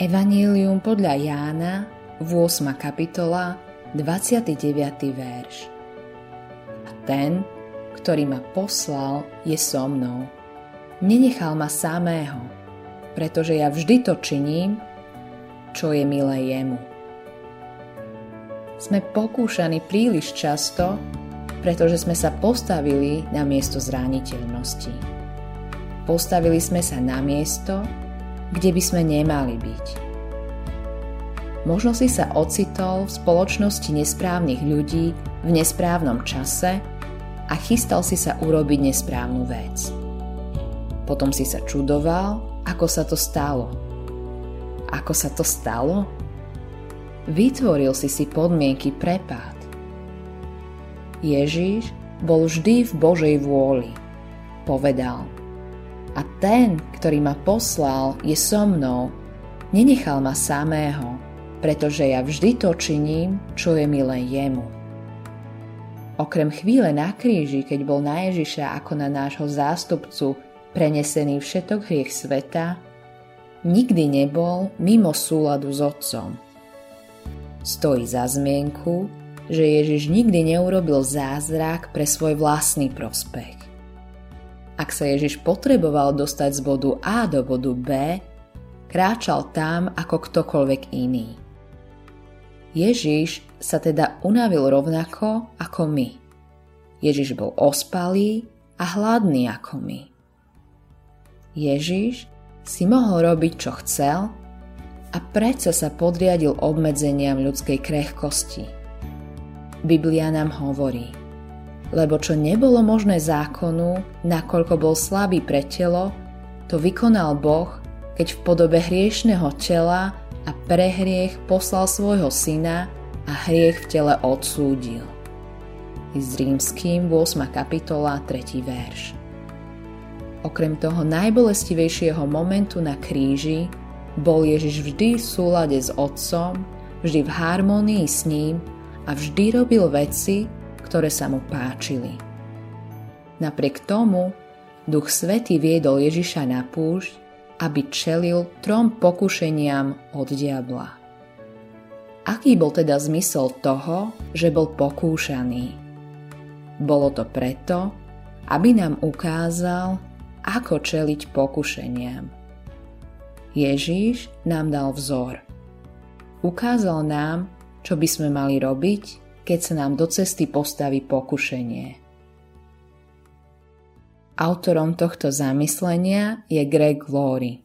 Evanílium podľa Jána, 8. kapitola, 29. verš. A ten, ktorý ma poslal, je so mnou. Nenechal ma samého, pretože ja vždy to činím, čo je milé jemu. Sme pokúšaní príliš často, pretože sme sa postavili na miesto zraniteľnosti. Postavili sme sa na miesto, kde by sme nemali byť. Možno si sa ocitol v spoločnosti nesprávnych ľudí v nesprávnom čase a chystal si sa urobiť nesprávnu vec. Potom si sa čudoval, ako sa to stalo. Ako sa to stalo? Vytvoril si si podmienky pre pád. Ježíš bol vždy v Božej vôli. Povedal, a ten, ktorý ma poslal, je so mnou. Nenechal ma samého, pretože ja vždy to činím, čo je milé jemu. Okrem chvíle na kríži, keď bol na Ježiša ako na nášho zástupcu prenesený všetok hriech sveta, nikdy nebol mimo súladu s Otcom. Stojí za zmienku, že Ježiš nikdy neurobil zázrak pre svoj vlastný prospech. Ak sa Ježiš potreboval dostať z bodu A do bodu B, kráčal tam ako ktokoľvek iný. Ježiš sa teda unavil rovnako ako my. Ježiš bol ospalý a hladný ako my. Ježiš si mohol robiť, čo chcel a predsa sa podriadil obmedzeniam ľudskej krehkosti. Biblia nám hovorí, lebo čo nebolo možné zákonu, nakoľko bol slabý pre telo, to vykonal Boh, keď v podobe hriešného tela a pre hriech poslal svojho syna a hriech v tele odsúdil. Z rímským 8. kapitola 3. verš. Okrem toho najbolestivejšieho momentu na kríži bol Ježiš vždy v súlade s Otcom, vždy v harmonii s ním a vždy robil veci, ktoré sa mu páčili. Napriek tomu Duch Svetý viedol Ježiša na púšť, aby čelil trom pokušeniam od diabla. Aký bol teda zmysel toho, že bol pokúšaný? Bolo to preto, aby nám ukázal, ako čeliť pokušeniam. Ježíš nám dal vzor. Ukázal nám, čo by sme mali robiť, keď sa nám do cesty postaví pokušenie. Autorom tohto zamyslenia je Greg Laurie.